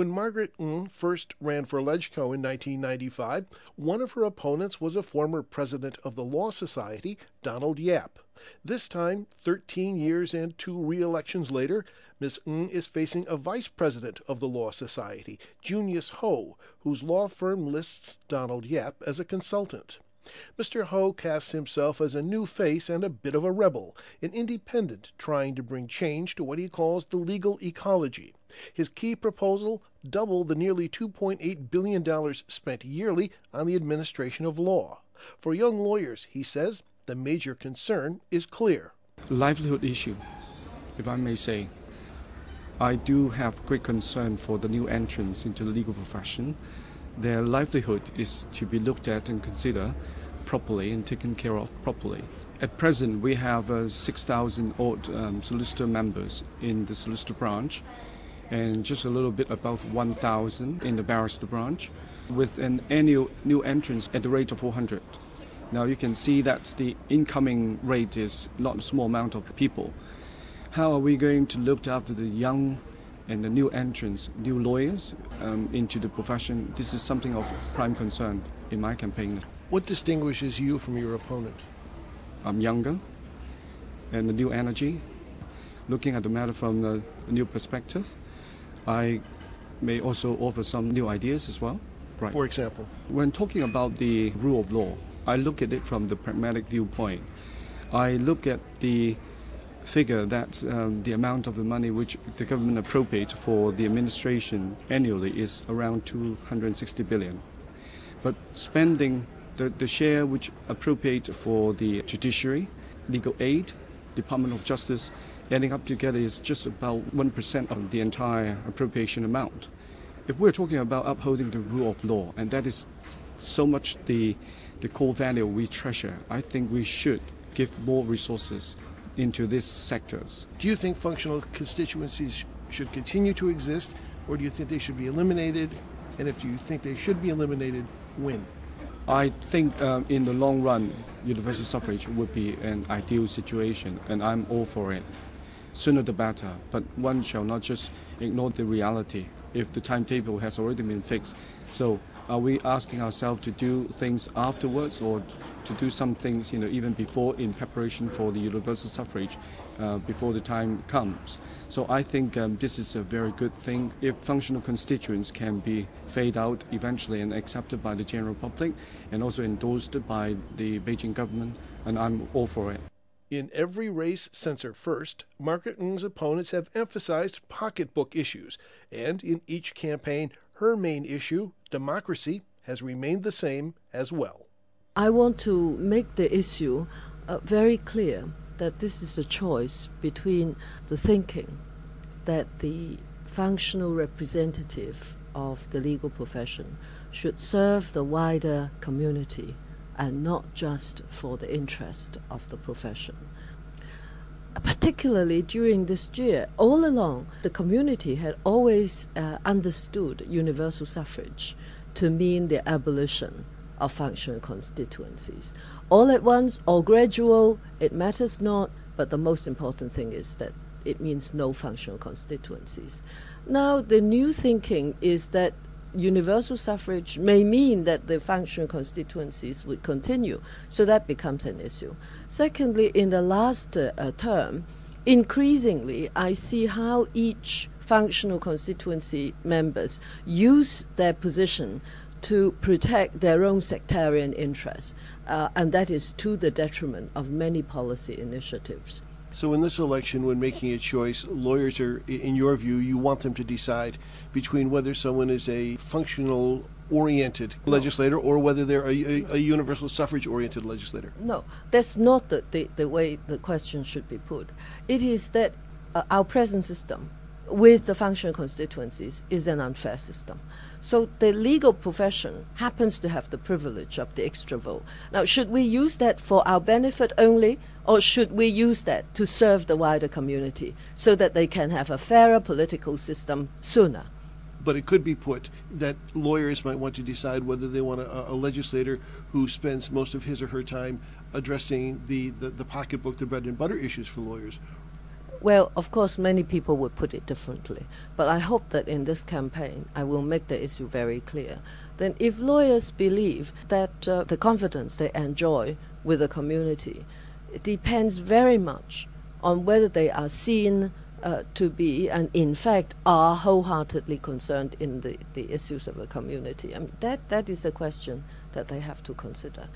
When Margaret Ng first ran for LegCo in 1995, one of her opponents was a former president of the Law Society, Donald Yap. This time, 13 years and two re elections later, Ms. Ng is facing a vice president of the Law Society, Junius Ho, whose law firm lists Donald Yap as a consultant. Mr. Ho casts himself as a new face and a bit of a rebel, an independent trying to bring change to what he calls the legal ecology. His key proposal double the nearly $2.8 billion spent yearly on the administration of law. For young lawyers, he says, the major concern is clear. Livelihood issue, if I may say. I do have great concern for the new entrants into the legal profession. Their livelihood is to be looked at and considered properly and taken care of properly. At present, we have uh, 6,000 odd um, solicitor members in the solicitor branch and just a little bit above 1,000 in the barrister branch with an annual new entrance at the rate of 400. Now you can see that the incoming rate is not a small amount of people. How are we going to look after the young and the new entrants, new lawyers um, into the profession? This is something of prime concern in my campaign. What distinguishes you from your opponent? I'm younger and the new energy, looking at the matter from a new perspective. I may also offer some new ideas as well. Right. For example, when talking about the rule of law, I look at it from the pragmatic viewpoint. I look at the figure that um, the amount of the money which the government appropriates for the administration annually is around 260 billion. But spending the, the share which appropriate for the judiciary, legal aid, Department of Justice, adding up together is just about 1% of the entire appropriation amount. If we're talking about upholding the rule of law, and that is so much the the core value we treasure, I think we should give more resources into these sectors. Do you think functional constituencies should continue to exist, or do you think they should be eliminated? And if you think they should be eliminated, when? I think um, in the long run, universal suffrage would be an ideal situation, and I'm all for it. Sooner the better, but one shall not just ignore the reality if the timetable has already been fixed. So are we asking ourselves to do things afterwards or to do some things, you know, even before in preparation for the universal suffrage uh, before the time comes? So I think um, this is a very good thing. If functional constituents can be fade out eventually and accepted by the general public and also endorsed by the Beijing government, and I'm all for it. In every race since her first, Margaret Ng's opponents have emphasized pocketbook issues, and in each campaign, her main issue, democracy, has remained the same as well. I want to make the issue uh, very clear that this is a choice between the thinking that the functional representative of the legal profession should serve the wider community and not just for the interest of the profession particularly during this year, all along, the community had always uh, understood universal suffrage to mean the abolition of functional constituencies. All at once or gradual, it matters not, but the most important thing is that it means no functional constituencies. Now, the new thinking is that universal suffrage may mean that the functional constituencies would continue, so that becomes an issue. Secondly, in the last uh, term, increasingly I see how each functional constituency members use their position to protect their own sectarian interests, uh, and that is to the detriment of many policy initiatives. So, in this election, when making a choice, lawyers are, in your view, you want them to decide between whether someone is a functional oriented no. legislator or whether they're a, a, a universal suffrage oriented legislator? No, that's not the, the, the, way the question should be put. It is that uh, our present system with the functional constituencies is an unfair system. So the legal profession happens to have the privilege of the extra vote. Now, should we use that for our benefit only, or should we use that to serve the wider community so that they can have a fairer political system sooner? but it could be put that lawyers might want to decide whether they want a, a legislator who spends most of his or her time addressing the, the, the, pocketbook, the bread and butter issues for lawyers. Well, of course, many people would put it differently, but I hope that in this campaign I will make the issue very clear. Then, if lawyers believe that uh, the confidence they enjoy with the community depends very much on whether they are seen uh, to be and in fact are wholeheartedly concerned in the, the issues of the community. I mean, that, that is a question that they have to consider.